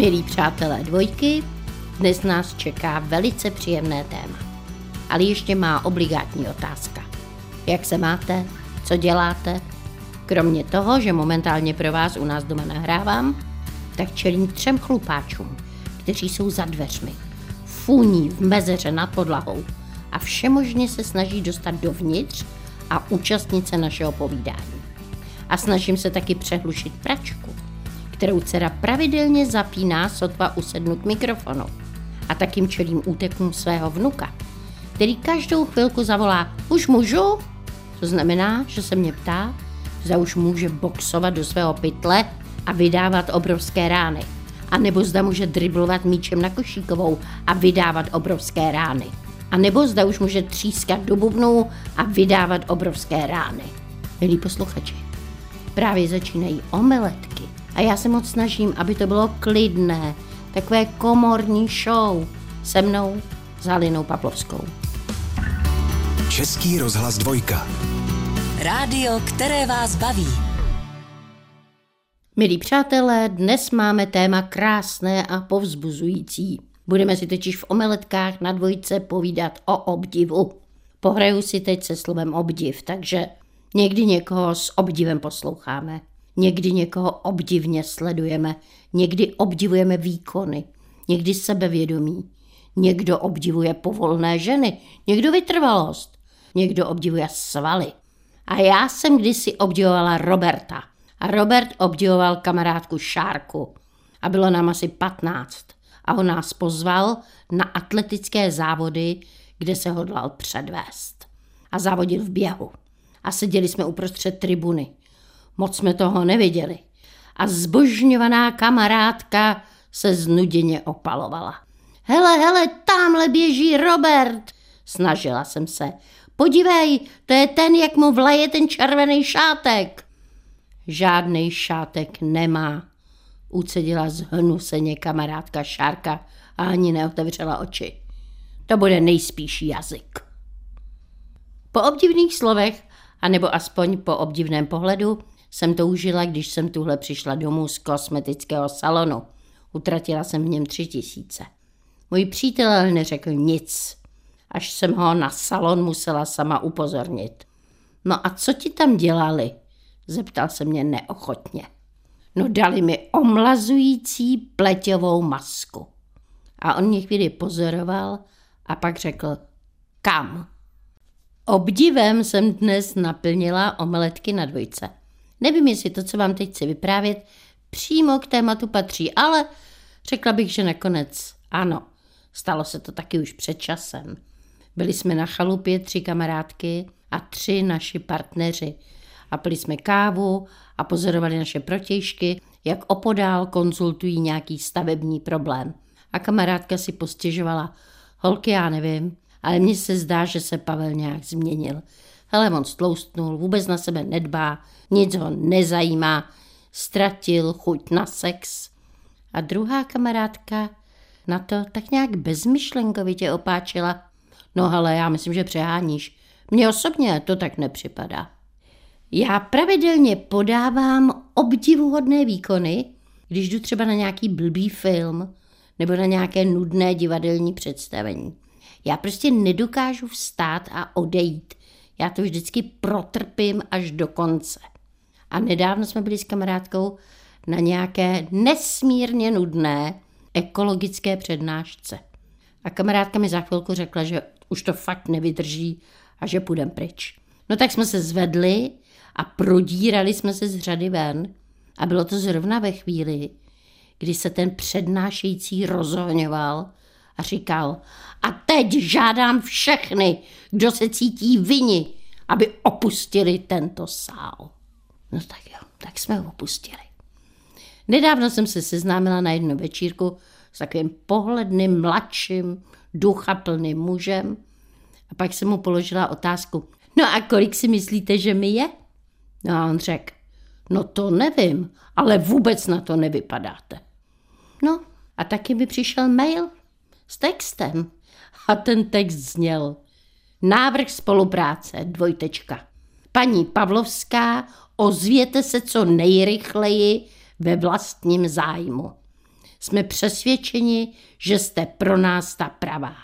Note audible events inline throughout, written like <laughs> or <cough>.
Milí přátelé dvojky, dnes nás čeká velice příjemné téma. Ale ještě má obligátní otázka. Jak se máte? Co děláte? Kromě toho, že momentálně pro vás u nás doma nahrávám, tak čelím třem chlupáčům, kteří jsou za dveřmi. Funí v mezeře nad podlahou a všemožně se snaží dostat dovnitř a účastnit se našeho povídání. A snažím se taky přehlušit pračku, kterou dcera pravidelně zapíná sotva usednu k mikrofonu. A takým čelím útekům svého vnuka, který každou chvilku zavolá Už můžu? To znamená, že se mě ptá, zda už může boxovat do svého pytle a vydávat obrovské rány. A nebo zda může driblovat míčem na košíkovou a vydávat obrovské rány. A nebo zda už může třískat do bubnů a vydávat obrovské rány. Milí posluchači, právě začínají omeletky a já se moc snažím, aby to bylo klidné, takové komorní show se mnou, Zalinou Pavlovskou. Český rozhlas dvojka. Rádio, které vás baví. Milí přátelé, dnes máme téma krásné a povzbuzující. Budeme si totiž v omeletkách na dvojce povídat o obdivu. Pohraju si teď se slovem obdiv, takže někdy někoho s obdivem posloucháme, někdy někoho obdivně sledujeme, někdy obdivujeme výkony, někdy sebevědomí, někdo obdivuje povolné ženy, někdo vytrvalost, někdo obdivuje svaly. A já jsem kdysi obdivovala Roberta. A Robert obdivoval kamarádku Šárku. A bylo nám asi 15. A on nás pozval na atletické závody, kde se hodlal předvést. A závodil v běhu. A seděli jsme uprostřed tribuny. Moc jsme toho neviděli. A zbožňovaná kamarádka se znuděně opalovala. Hele, hele, tamhle běží Robert, snažila jsem se. Podívej, to je ten, jak mu vlaje ten červený šátek. Žádný šátek nemá, ucedila zhnuseně kamarádka Šárka a ani neotevřela oči. To bude nejspíš jazyk. Po obdivných slovech, anebo aspoň po obdivném pohledu, jsem toužila, když jsem tuhle přišla domů z kosmetického salonu. Utratila jsem v něm tři tisíce. Můj přítel neřekl nic, až jsem ho na salon musela sama upozornit. No a co ti tam dělali? Zeptal se mě neochotně. No dali mi omlazující pleťovou masku. A on mě chvíli pozoroval a pak řekl, kam? Obdivem jsem dnes naplnila omeletky na dvojce. Nevím, jestli to, co vám teď chci vyprávět, přímo k tématu patří, ale řekla bych, že nakonec ano. Stalo se to taky už před časem. Byli jsme na chalupě tři kamarádky a tři naši partneři. A pili jsme kávu a pozorovali naše protějšky, jak opodál konzultují nějaký stavební problém. A kamarádka si postěžovala, holky já nevím, ale mně se zdá, že se Pavel nějak změnil. Hele, on stloustnul, vůbec na sebe nedbá, nic ho nezajímá, ztratil chuť na sex. A druhá kamarádka na to tak nějak bezmyšlenkovitě opáčila. No ale já myslím, že přeháníš. Mně osobně to tak nepřipadá. Já pravidelně podávám obdivuhodné výkony, když jdu třeba na nějaký blbý film nebo na nějaké nudné divadelní představení. Já prostě nedokážu vstát a odejít. Já to vždycky protrpím až do konce. A nedávno jsme byli s kamarádkou na nějaké nesmírně nudné ekologické přednášce. A kamarádka mi za chvilku řekla, že už to fakt nevydrží a že půjdem pryč. No tak jsme se zvedli a prodírali jsme se z řady ven. A bylo to zrovna ve chvíli, kdy se ten přednášející rozohňoval a říkal, a teď žádám všechny, kdo se cítí vini, aby opustili tento sál. No tak jo, tak jsme ho opustili. Nedávno jsem se seznámila na jednu večírku s takovým pohledným, mladším, duchaplným mužem a pak jsem mu položila otázku, no a kolik si myslíte, že mi je? No a on řekl, no to nevím, ale vůbec na to nevypadáte. No a taky mi přišel mail s textem a ten text zněl Návrh spolupráce, dvojtečka. Paní Pavlovská, ozvěte se co nejrychleji ve vlastním zájmu. Jsme přesvědčeni, že jste pro nás ta pravá.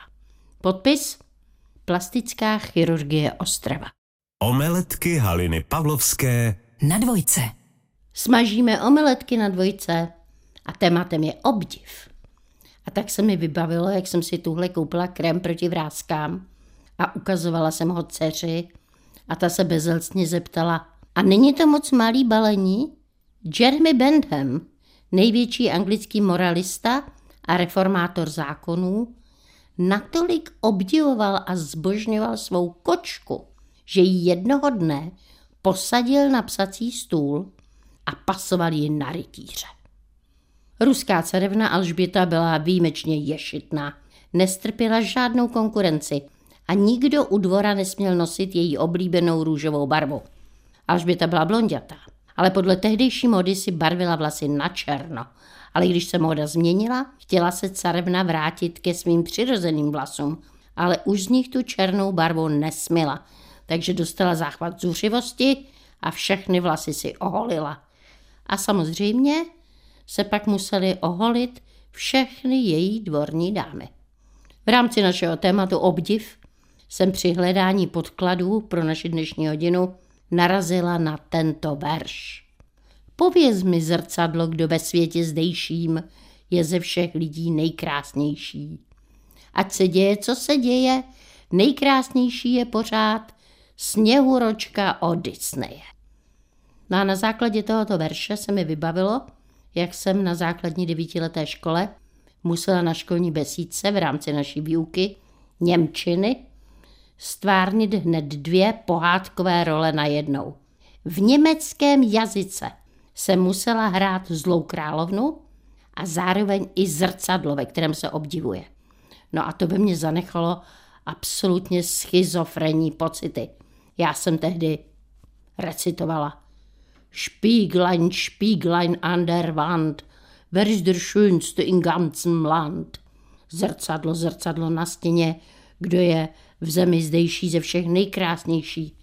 Podpis? Plastická chirurgie Ostrava. Omeletky Haliny Pavlovské Na dvojce. Smažíme omeletky na dvojce a tématem je obdiv. A tak se mi vybavilo, jak jsem si tuhle koupila krém proti vrázkám a ukazovala jsem ho dceři a ta se bezelstně zeptala, a není to moc malý balení? Jeremy Bentham, největší anglický moralista a reformátor zákonů, natolik obdivoval a zbožňoval svou kočku, že ji jednoho dne posadil na psací stůl a pasoval ji na rytíře. Ruská carevna Alžběta byla výjimečně ješitná. Nestrpěla žádnou konkurenci a nikdo u dvora nesměl nosit její oblíbenou růžovou barvu. Alžběta byla blondětá, ale podle tehdejší mody si barvila vlasy na černo. Ale když se móda změnila, chtěla se carevna vrátit ke svým přirozeným vlasům, ale už z nich tu černou barvu nesmila, takže dostala záchvat zuřivosti a všechny vlasy si oholila. A samozřejmě se pak museli oholit všechny její dvorní dámy. V rámci našeho tématu obdiv jsem při hledání podkladů pro naši dnešní hodinu narazila na tento verš. Pověz mi zrcadlo, kdo ve světě zdejším je ze všech lidí nejkrásnější. Ať se děje, co se děje, nejkrásnější je pořád sněhuročka Disneje. No a na základě tohoto verše se mi vybavilo, jak jsem na základní devítileté škole musela na školní besídce v rámci naší výuky Němčiny stvárnit hned dvě pohádkové role na jednou. V německém jazyce se musela hrát zlou královnu a zároveň i zrcadlo, ve kterém se obdivuje. No a to by mě zanechalo absolutně schizofrenní pocity. Já jsem tehdy recitovala Spieglein, Spieglein an der Wand, wer ist der schönste in ganzem Land? Zrcadlo, zrcadlo na stěně, kdo je v zemi zdejší ze všech nejkrásnější.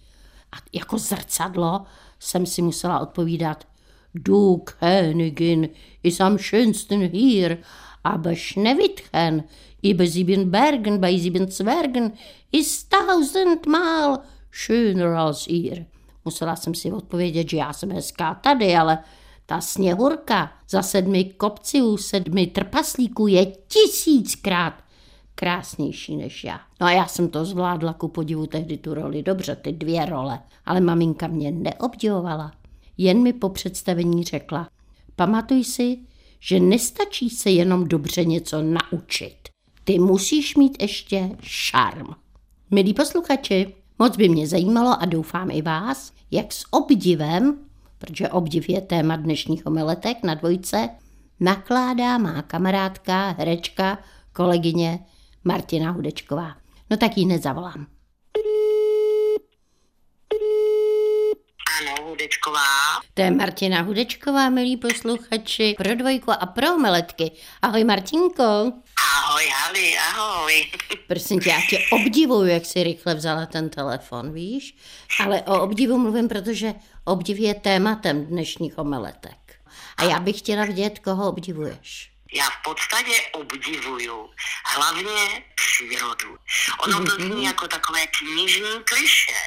A jako zrcadlo jsem si musela odpovídat Du Königin ist am schönsten hier, aber Schneewittchen über sieben Bergen bei sieben Zwergen ist tausendmal schöner als ihr. Musela jsem si odpovědět, že já jsem hezká tady, ale ta sněhurka za sedmi kopci u sedmi trpaslíků je tisíckrát krásnější než já. No a já jsem to zvládla ku podivu tehdy tu roli, dobře, ty dvě role, ale maminka mě neobdivovala. Jen mi po představení řekla, pamatuj si, že nestačí se jenom dobře něco naučit. Ty musíš mít ještě šarm. Milí posluchači, moc by mě zajímalo a doufám i vás, jak s obdivem, protože obdiv je téma dnešních omeletek na dvojce, nakládá má kamarádka, herečka, kolegyně Martina Hudečková. No tak ji hned zavolám. Ano, Hudečková. To je Martina Hudečková, milí posluchači, pro dvojku a pro omeletky. Ahoj Martinko. Ahoj, Hali, ahoj. Prosím tě, já tě obdivuju, jak jsi rychle vzala ten telefon, víš? Ale o obdivu mluvím, protože obdiv je tématem dnešních omeletek. A já bych chtěla vědět, koho obdivuješ. Já v podstatě obdivuju hlavně přírodu. Ono to zní jako takové knižní kliše,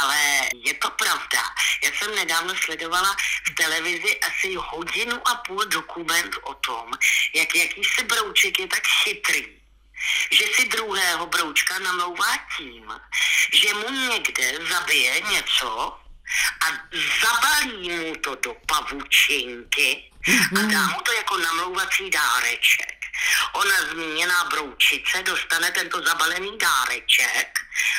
ale je to pravda. Já jsem nedávno sledovala v televizi asi hodinu a půl dokument o tom, jak jakýsi brouček je tak chytrý, že si druhého broučka namlouvá tím, že mu někde zabije něco a zabalí mu to do pavučinky a dá mu to jako namlouvací dáreček. Ona zmíněná broučice dostane tento zabalený dáreček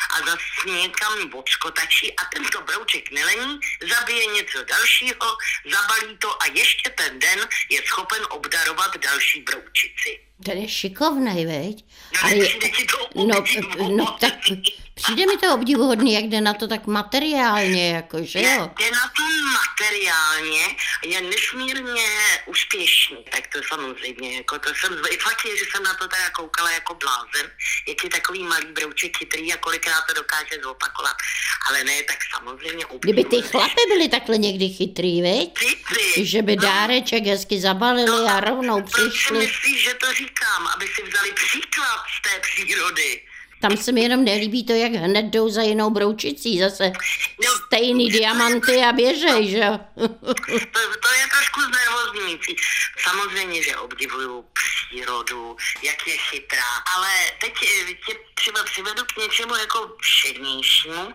a zase někam odskotačí a tento brouček nelení, zabije něco dalšího, zabalí to a ještě ten den je schopen obdarovat další broučici. Ten je šikovnej, veď? No, Ale, to no, no, tak Přijde mi to obdivuhodný, jak jde na to tak materiálně, jako, že jo? Jde na to materiálně, je nesmírně úspěšný, tak to samozřejmě, jako to jsem, fakt je, že jsem na to teda koukala jako blázen, jak je takový malý brouček chytrý a kolikrát to dokáže zopakovat, ale ne, tak samozřejmě Kdyby ty obdivuhodný. chlapy byli takhle někdy chytrý, viď? Ty, Že by no, dáreček hezky zabalili a rovnou Proč si přišli. myslíš, že to říkám, aby si vzali příklad z té přírody? Tam se mi jenom nelíbí to, jak hned jdou za jinou broučicí. Zase No, stejný diamanty a běžej, že jo? To, to je trošku znervozňující. Samozřejmě, že obdivuju přírodu, jak je chytrá, ale teď eh, tě třeba přivedu k něčemu jako všednějšímu.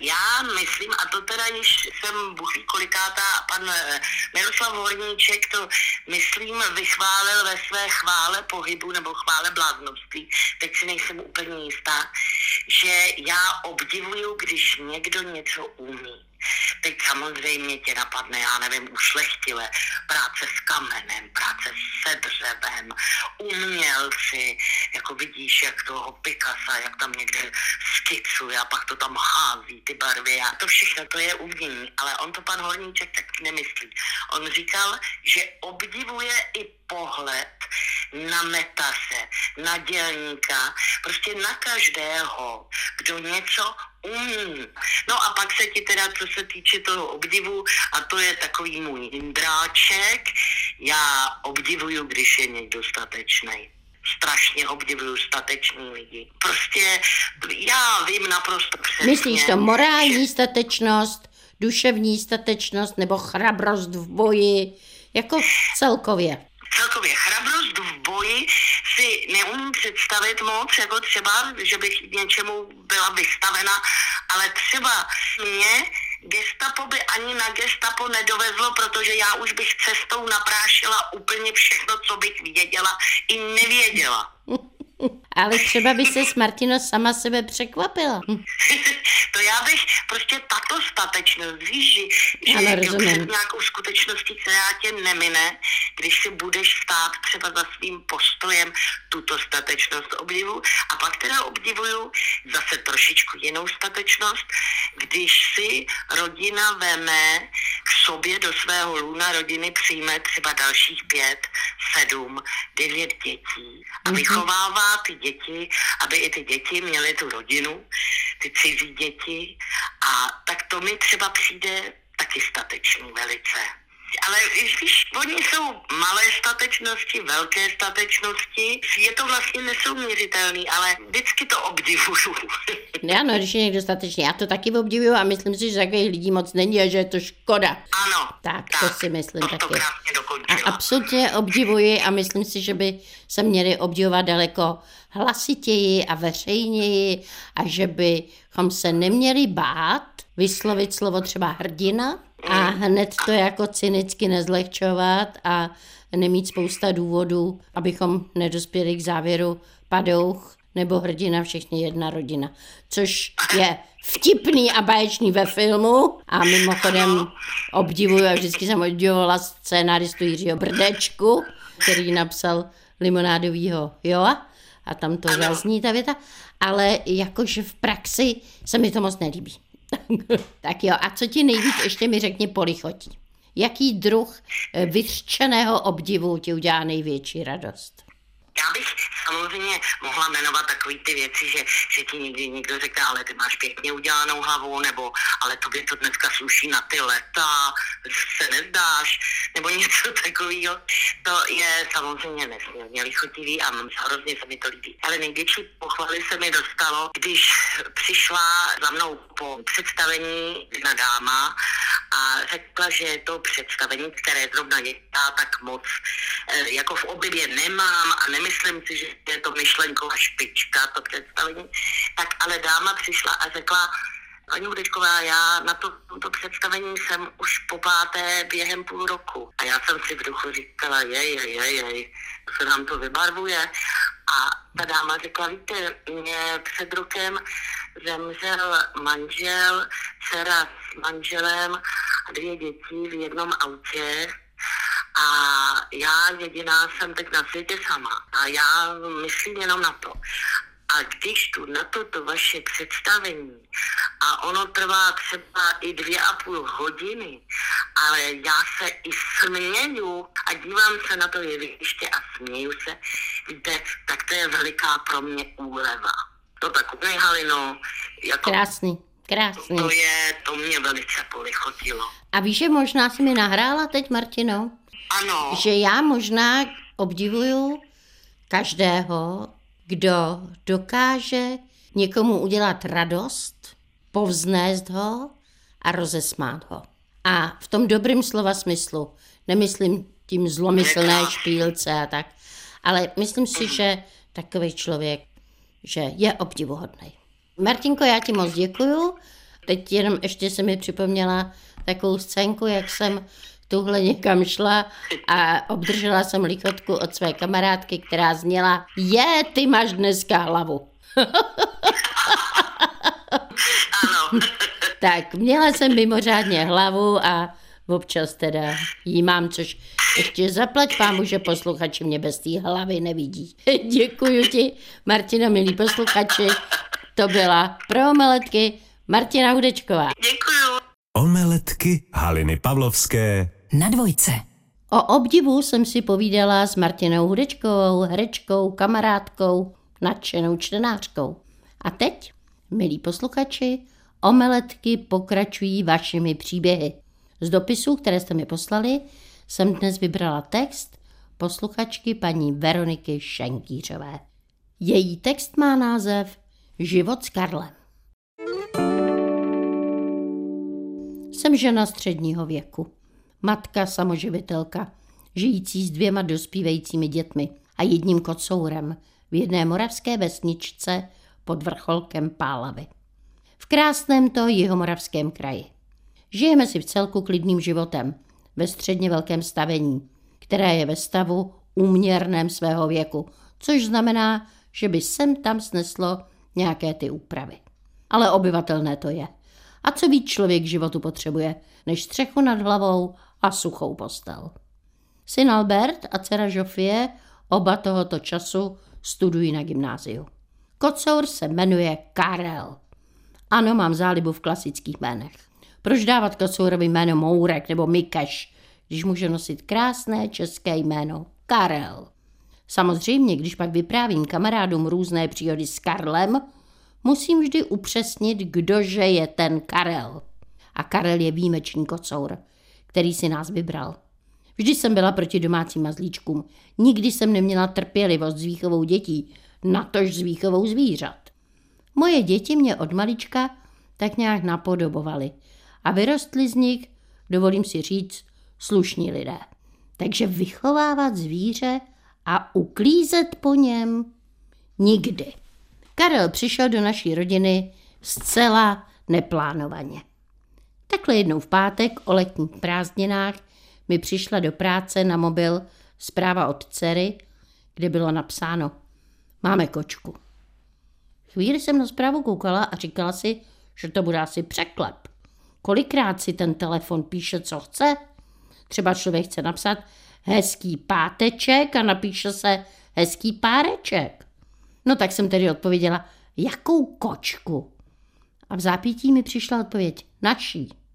Já myslím, a to teda již jsem buchý kolikátá, pan eh, Miroslav Horníček to, myslím, vychválil ve své chvále pohybu nebo chvále bláznoství. Teď si nejsem úplně jistá, že já obdivuju, když někdo něco umí. Teď samozřejmě tě napadne, já nevím, ušlechtile, práce s kamenem, práce se dřevem, umělci, jako vidíš, jak toho Picasa, jak tam někde skicuje a pak to tam hází, ty barvy a to všechno, to je umění, ale on to pan Horníček tak nemyslí. On říkal, že obdivuje i pohled na metaře, na dělníka, prostě na každého, kdo něco umí. No a pak se ti teda, co se týče toho obdivu, a to je takový můj dráček, já obdivuju, když je někdo statečný. Strašně obdivuju statečný lidi. Prostě já vím naprosto přesně. Myslíš to morální statečnost, duševní statečnost nebo chrabrost v boji, jako celkově. Celkově chrabrost v boji si neumím představit moc, jako třeba, že bych něčemu byla vystavena, ale třeba mě gestapo by ani na gestapo nedovezlo, protože já už bych cestou naprášila úplně všechno, co bych věděla i nevěděla. <laughs> Ale třeba by se s Martino sama sebe překvapila. <laughs> To já bych prostě tato statečnost, víš, že, že Ano, rozumím. před nějakou skutečností, která tě nemine, když si budeš stát třeba za svým postojem tuto statečnost obdivu. A pak teda obdivuju zase trošičku jinou statečnost, když si rodina veme k sobě do svého lůna rodiny přijme třeba dalších pět, sedm, devět dětí a vychovává ty děti, aby i ty děti měly tu rodinu, ty cizí děti. A tak to mi třeba přijde taky statečný velice. Ale víš, oni jsou malé statečnosti, velké statečnosti, je to vlastně nesouměřitelný, ale vždycky to obdivuju. <laughs> Ano, když je někdo statečný. Já to taky obdivuju a myslím si, že takových lidí moc není a že je to škoda. ano. Tak, to si myslím to, To taky. krásně A absolutně obdivuji a myslím si, že by se měli obdivovat daleko hlasitěji a veřejněji a že bychom se neměli bát vyslovit slovo třeba hrdina a hned to jako cynicky nezlehčovat a nemít spousta důvodů, abychom nedospěli k závěru padouch nebo hrdina všichni jedna rodina. Což je vtipný a báječný ve filmu a mimochodem obdivuju a vždycky jsem obdivovala scénáristu Jiřího Brdečku, který napsal Limonádovýho Joa a tam to zazní ta věta, ale jakože v praxi se mi to moc nelíbí. <laughs> tak jo, a co ti nejvíc ještě mi řekni polichotí? Jaký druh eh, vyřčeného obdivu ti udělá největší radost? Já bych samozřejmě mohla jmenovat takové ty věci, že, že ti někdy někdo řekne, ale ty máš pěkně udělanou hlavu, nebo ale tobě to dneska sluší na ty leta, se nezdáš, nebo něco takového. To je samozřejmě nesmírně lichotivý a hrozně se mi to líbí. Ale největší pochvaly se mi dostalo, když přišla za mnou po představení jedna dáma a řekla, že to představení, které zrovna já tak moc eh, jako v oblibě nemám a nemyslím si, že je to myšlenková špička, to představení, tak ale dáma přišla a řekla, Paní Hudečková, já na to, to představení jsem už po páté během půl roku. A já jsem si v duchu říkala, jej, jej, jej, jej, se nám to vybarvuje. A ta dáma řekla, víte, mě před rokem zemřel manžel, dcera s manželem a dvě děti v jednom autě já jediná jsem teď na světě sama. A já myslím jenom na to. A když tu na toto vaše představení a ono trvá třeba i dvě a půl hodiny, ale já se i směju a dívám se na to jeviště a směju se, víte, tak to je veliká pro mě úleva. To takové, Halino, jako... Krásný, krásný. To je, to mě velice polichotilo. A víš, že možná si mi nahrála teď, Martino? Ano. Že já možná obdivuju každého, kdo dokáže někomu udělat radost, povznést ho a rozesmát ho. A v tom dobrým slova smyslu, nemyslím tím zlomyslné špílce a tak, ale myslím si, že takový člověk, že je obdivuhodný. Martinko, já ti moc děkuju. Teď jenom ještě se mi připomněla takovou scénku, jak jsem tuhle někam šla a obdržela jsem lichotku od své kamarádky, která zněla, je, ty máš dneska hlavu. Ano. <laughs> tak, měla jsem mimořádně hlavu a občas teda jí mám, což ještě zaplať pámu, že posluchači mě bez té hlavy nevidí. <laughs> Děkuji ti, Martina, milí posluchači. To byla pro omeletky Martina Hudečková. Děkuju. Omeletky Haliny Pavlovské Na dvojce. O obdivu jsem si povídala s Martinou Hudečkovou, herečkou, kamarádkou, nadšenou čtenářkou. A teď, milí posluchači, omeletky pokračují vašimi příběhy. Z dopisů, které jste mi poslali, jsem dnes vybrala text posluchačky paní Veroniky Šenkýřové. Její text má název Život s Karlem. Jsem žena středního věku. Matka samoživitelka, žijící s dvěma dospívajícími dětmi a jedním kocourem v jedné moravské vesničce pod vrcholkem Pálavy. V krásném to jihomoravském kraji. Žijeme si v celku klidným životem, ve středně velkém stavení, které je ve stavu úměrném svého věku, což znamená, že by sem tam sneslo nějaké ty úpravy. Ale obyvatelné to je. A co víc člověk k životu potřebuje, než střechu nad hlavou a suchou postel. Syn Albert a dcera Žofie oba tohoto času studují na gymnáziu. Kocour se jmenuje Karel. Ano, mám zálibu v klasických jménech. Proč dávat kocourovi jméno Mourek nebo Mikeš, když může nosit krásné české jméno Karel? Samozřejmě, když pak vyprávím kamarádům různé příhody s Karlem, musím vždy upřesnit, kdože je ten Karel. A Karel je výjimečný kocour, který si nás vybral. Vždy jsem byla proti domácím mazlíčkům. Nikdy jsem neměla trpělivost s výchovou dětí, natož s výchovou zvířat. Moje děti mě od malička tak nějak napodobovaly a vyrostly z nich, dovolím si říct, slušní lidé. Takže vychovávat zvíře a uklízet po něm nikdy. Karel přišel do naší rodiny zcela neplánovaně. Takhle jednou v pátek o letních prázdninách mi přišla do práce na mobil zpráva od dcery, kde bylo napsáno Máme kočku. Chvíli jsem na zprávu koukala a říkala si, že to bude asi překlep. Kolikrát si ten telefon píše, co chce? Třeba člověk chce napsat hezký páteček a napíše se hezký páreček. No tak jsem tedy odpověděla, jakou kočku? A v zápětí mi přišla odpověď, naší.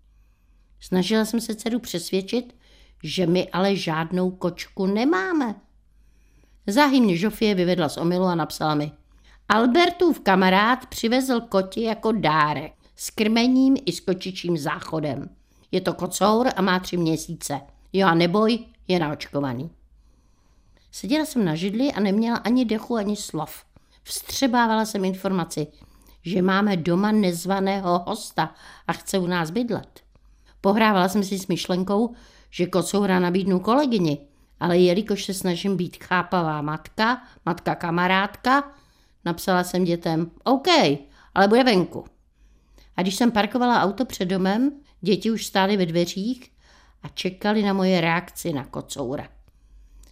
Snažila jsem se dceru přesvědčit, že my ale žádnou kočku nemáme. Záhy mě Žofie vyvedla z omilu a napsala mi. Albertův kamarád přivezl koti jako dárek s krmením i s kočičím záchodem. Je to kocour a má tři měsíce. Jo a neboj, je naočkovaný. Seděla jsem na židli a neměla ani dechu, ani slov. Vstřebávala jsem informaci, že máme doma nezvaného hosta a chce u nás bydlet. Pohrávala jsem si s myšlenkou, že kocoura nabídnu kolegyni, ale jelikož se snažím být chápavá matka, matka kamarádka, napsala jsem dětem, OK, ale bude venku. A když jsem parkovala auto před domem, děti už stály ve dveřích a čekali na moje reakci na kocoura.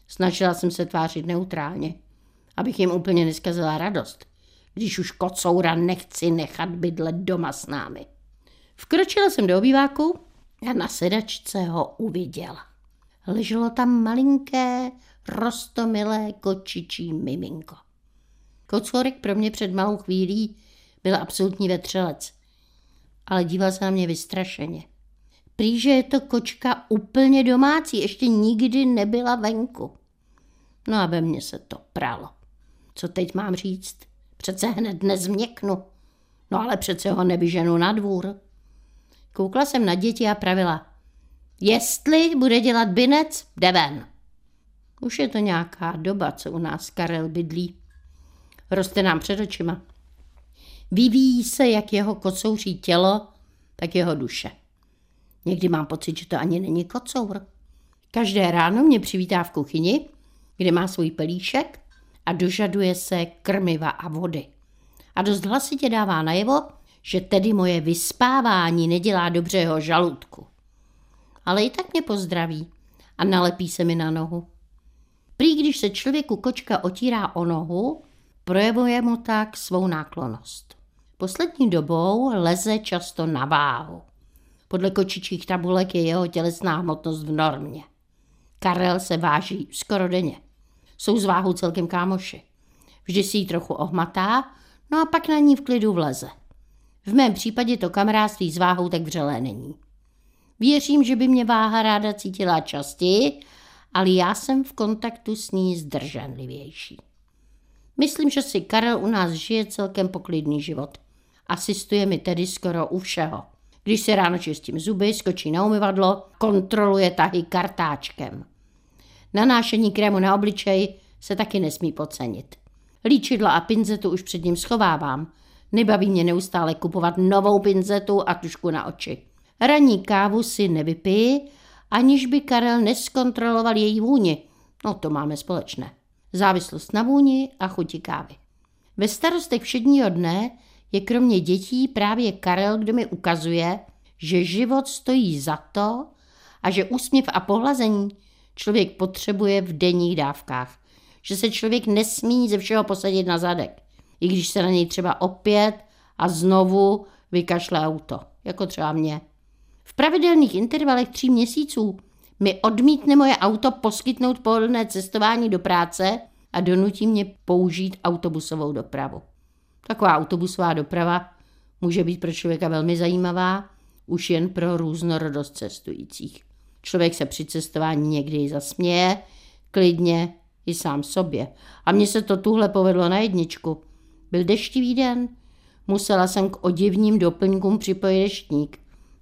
Snažila jsem se tvářit neutrálně, abych jim úplně neskazila radost, když už kocoura nechci nechat bydlet doma s námi. Vkročila jsem do obýváku a na sedačce ho uviděla. Leželo tam malinké, rostomilé kočičí miminko. Kocourek pro mě před malou chvílí byl absolutní vetřelec, ale díval se na mě vystrašeně. Prý, že je to kočka úplně domácí, ještě nikdy nebyla venku. No a ve mně se to pralo. Co teď mám říct? Přece hned nezměknu. No ale přece ho nevyženu na dvůr. Koukla jsem na děti a pravila. Jestli bude dělat binec, jde ven. Už je to nějaká doba, co u nás Karel bydlí. Roste nám před očima. Vyvíjí se jak jeho kocouří tělo, tak jeho duše. Někdy mám pocit, že to ani není kocour. Každé ráno mě přivítá v kuchyni, kde má svůj pelíšek a dožaduje se krmiva a vody. A dost hlasitě dává najevo, že tedy moje vyspávání nedělá dobře jeho žaludku. Ale i tak mě pozdraví a nalepí se mi na nohu. Prý, když se člověku kočka otírá o nohu, projevuje mu tak svou náklonost. Poslední dobou leze často na váhu. Podle kočičích tabulek je jeho tělesná hmotnost v normě. Karel se váží skoro denně. Jsou z váhu celkem kámoši. Vždy si ji trochu ohmatá, no a pak na ní v klidu vleze. V mém případě to kamarádství s váhou tak vřelé není. Věřím, že by mě váha ráda cítila častěji, ale já jsem v kontaktu s ní zdrženlivější. Myslím, že si Karel u nás žije celkem poklidný život. Asistuje mi tedy skoro u všeho. Když se ráno čistím zuby, skočí na umyvadlo, kontroluje tahy kartáčkem. Nanášení krému na obličej se taky nesmí podcenit. Líčidla a pinzetu už před ním schovávám. Nebaví mě neustále kupovat novou pinzetu a tušku na oči. Ranní kávu si nevypiji, aniž by Karel neskontroloval její vůni. No to máme společné. Závislost na vůni a chuti kávy. Ve starostech všedního dne je kromě dětí právě Karel, kdo mi ukazuje, že život stojí za to a že úsměv a pohlazení člověk potřebuje v denních dávkách. Že se člověk nesmí ze všeho posadit na zadek, i když se na něj třeba opět a znovu vykašle auto, jako třeba mě. V pravidelných intervalech tří měsíců mi odmítne moje auto poskytnout pohodlné cestování do práce a donutí mě použít autobusovou dopravu. Taková autobusová doprava může být pro člověka velmi zajímavá, už jen pro různorodost cestujících. Člověk se při cestování někdy zasměje, klidně i sám sobě. A mně se to tuhle povedlo na jedničku. Byl deštivý den, musela jsem k odivním doplňkům připojit deštník.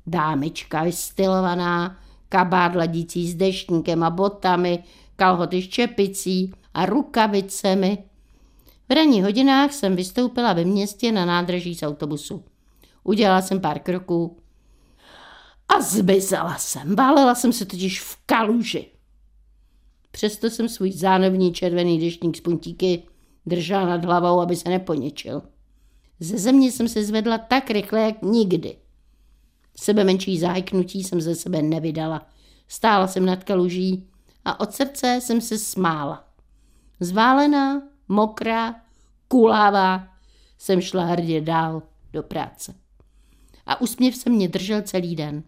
Dámička vystylovaná, kabát ladící s deštníkem a botami, kalhoty s čepicí a rukavicemi. V ranních hodinách jsem vystoupila ve městě na nádraží z autobusu. Udělala jsem pár kroků a zmizela jsem. Válela jsem se totiž v kaluži. Přesto jsem svůj zánovní červený deštník z puntíky držela nad hlavou, aby se neponičil. Ze země jsem se zvedla tak rychle, jak nikdy. Sebe menší zájknutí jsem ze sebe nevydala. Stála jsem nad kaluží a od srdce jsem se smála. Zválená, mokrá, kulává, jsem šla hrdě dál do práce. A úsměv se mě držel celý den.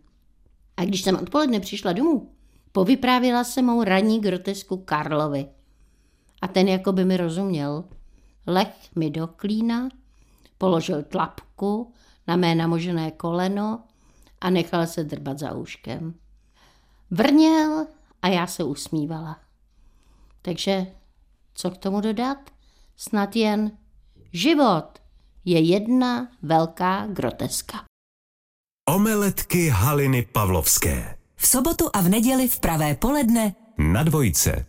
A když jsem odpoledne přišla domů, povyprávila se mou ranní grotesku Karlovi. A ten jako by mi rozuměl. Lech mi do klína, položil tlapku na mé namožené koleno a nechal se drbat za úškem. Vrněl a já se usmívala. Takže co k tomu dodat? Snad jen život je jedna velká groteska. Omeletky Haliny Pavlovské. V sobotu a v neděli v pravé poledne Na dvojce.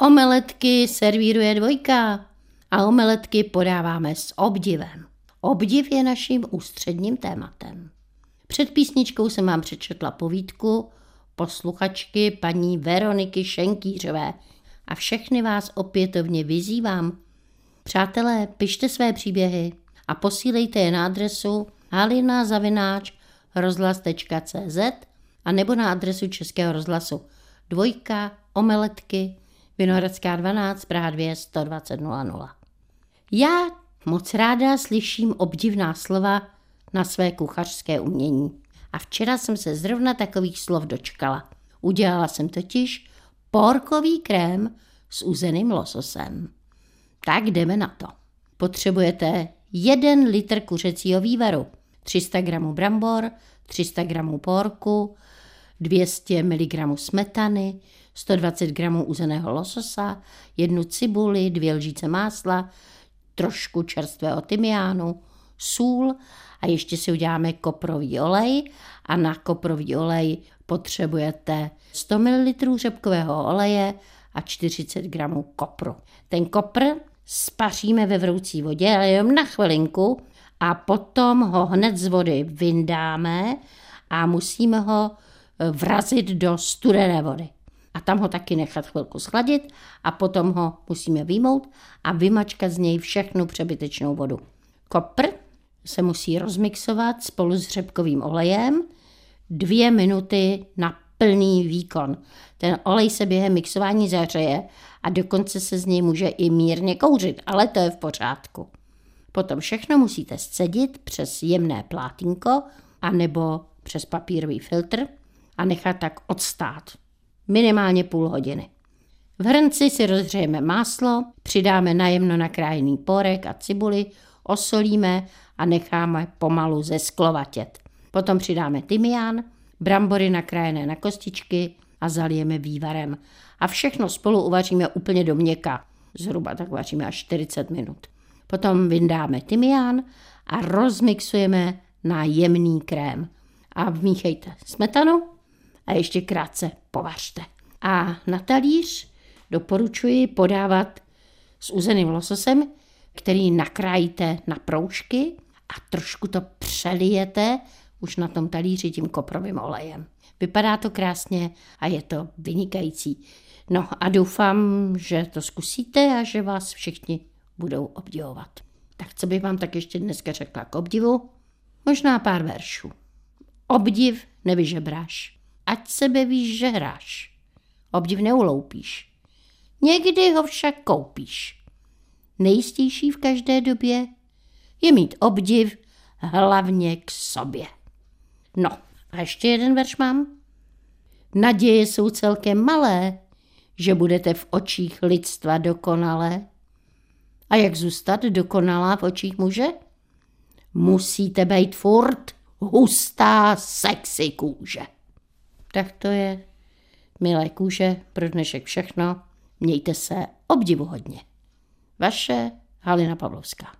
Omeletky servíruje dvojka a omeletky podáváme s obdivem. Obdiv je naším ústředním tématem. Před písničkou jsem vám přečetla povídku posluchačky paní Veroniky Šenkýřové a všechny vás opětovně vyzývám. Přátelé, pište své příběhy a posílejte je na adresu halina zavináč rozhlas.cz a nebo na adresu Českého rozhlasu dvojka omeletky Vinohradská 12 Praha 2 120 00. Já moc ráda slyším obdivná slova na své kuchařské umění. A včera jsem se zrovna takových slov dočkala. Udělala jsem totiž porkový krém s uzeným lososem. Tak jdeme na to. potřebujete 1 litr kuřecího vývaru, 300 g brambor, 300 g porku, 200 mg smetany, 120 g uzeného lososa, jednu cibuli, dvě lžíce másla, trošku čerstvého tymiánu, sůl a ještě si uděláme koprový olej a na koprový olej potřebujete 100 ml řepkového oleje a 40 g kopru. Ten kopr spaříme ve vroucí vodě, ale jenom na chvilinku a potom ho hned z vody vyndáme a musíme ho vrazit do studené vody. A tam ho taky nechat chvilku schladit a potom ho musíme vyjmout a vymačkat z něj všechnu přebytečnou vodu. Kopr se musí rozmixovat spolu s řepkovým olejem dvě minuty na plný výkon. Ten olej se během mixování zahřeje a dokonce se z něj může i mírně kouřit, ale to je v pořádku. Potom všechno musíte scedit přes jemné plátínko anebo přes papírový filtr a nechat tak odstát. Minimálně půl hodiny. V hrnci si rozhřejeme máslo, přidáme najemno nakrájený porek a cibuli, osolíme a necháme pomalu zesklovatět. Potom přidáme tymián, brambory nakrájené na kostičky a zalijeme vývarem. A všechno spolu uvaříme úplně do měka. Zhruba tak vaříme až 40 minut. Potom vyndáme tymián a rozmixujeme na jemný krém. A vmíchejte smetanu a ještě krátce povařte. A na talíř doporučuji podávat s uzeným lososem, který nakrájíte na proužky a trošku to přelijete už na tom talíři tím koprovým olejem. Vypadá to krásně a je to vynikající. No a doufám, že to zkusíte a že vás všichni budou obdivovat. Tak co bych vám tak ještě dneska řekla k obdivu? Možná pár veršů. Obdiv nevyžebráš, ať sebe víš, že hráš. Obdiv neuloupíš. Někdy ho však koupíš. Nejistější v každé době je mít obdiv hlavně k sobě. No, a ještě jeden verš mám. Naděje jsou celkem malé, že budete v očích lidstva dokonalé. A jak zůstat dokonalá v očích muže? Musíte být furt hustá sexy kůže. Tak to je, milé kůže, pro dnešek všechno. Mějte se obdivuhodně. Vaše Halina Pavlovská.